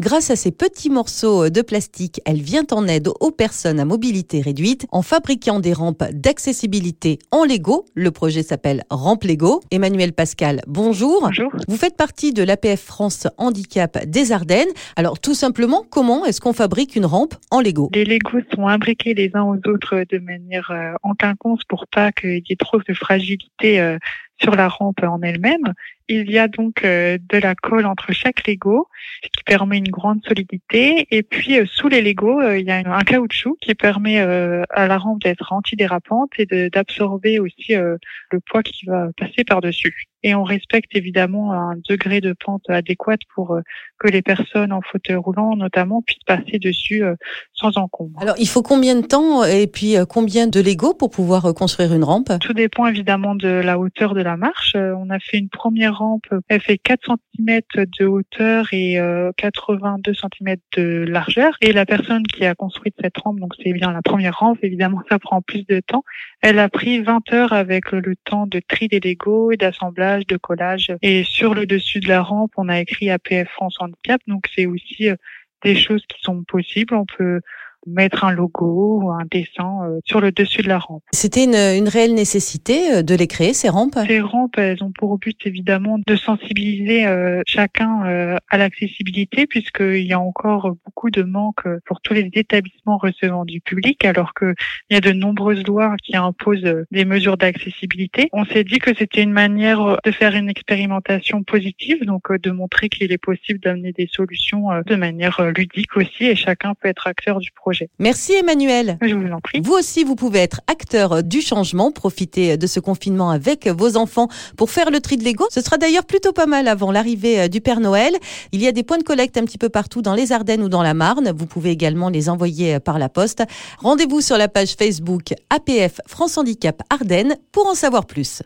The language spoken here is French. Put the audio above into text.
Grâce à ces petits morceaux de plastique, elle vient en aide aux personnes à mobilité réduite en fabriquant des rampes d'accessibilité en Lego. Le projet s'appelle Rampe Lego. Emmanuel Pascal, bonjour. Bonjour. Vous faites partie de l'APF France Handicap des Ardennes. Alors tout simplement, comment est-ce qu'on fabrique une rampe en Lego? Les Legos sont imbriqués les uns aux autres de manière euh, en quinconce pour pas qu'il y ait trop de fragilité euh, sur la rampe en elle-même. Il y a donc euh, de la colle entre chaque Lego, ce qui permet une grande solidité. Et puis euh, sous les Legos, euh, il y a un caoutchouc qui permet à la rampe d'être antidérapante et d'absorber aussi le poids qui va passer par-dessus. Et on respecte évidemment un degré de pente adéquat pour que les personnes en fauteuil roulant notamment puissent passer dessus sans encombre. Alors il faut combien de temps et puis combien de Lego pour pouvoir construire une rampe? Tout dépend évidemment de la hauteur de la marche. On a fait une première rampe, elle fait 4 cm de hauteur et 82 euh, cm de largeur. Et la personne qui a construit cette rampe, donc c'est bien la première rampe, évidemment ça prend plus de temps. Elle a pris 20 heures avec le temps de tri des Lego et d'assemblage, de collage. Et sur le dessus de la rampe, on a écrit APF France Handicap, donc c'est aussi euh, des choses qui sont possibles. On peut mettre un logo ou un dessin euh, sur le dessus de la rampe. C'était une, une, réelle nécessité euh, de les créer, ces rampes? Ces rampes, elles ont pour but évidemment de sensibiliser euh, chacun à l'accessibilité puisqu'il y a encore beaucoup de manques pour tous les établissements recevant du public alors qu'il y a de nombreuses lois qui imposent des mesures d'accessibilité. On s'est dit que c'était une manière de faire une expérimentation positive, donc de montrer qu'il est possible d'amener des solutions de manière ludique aussi et chacun peut être acteur du projet. Merci Emmanuel. Je vous en prie. Vous aussi, vous pouvez être acteur du changement. Profitez de ce confinement avec vos enfants pour faire le tri de Lego. Ce sera d'ailleurs plutôt pas mal avant l'arrivée du Père Noël. Il y a des points de collecte un petit peu partout dans les Ardennes ou dans la Marne. Vous pouvez également les envoyer par la poste. Rendez-vous sur la page Facebook APF France Handicap Ardennes pour en savoir plus.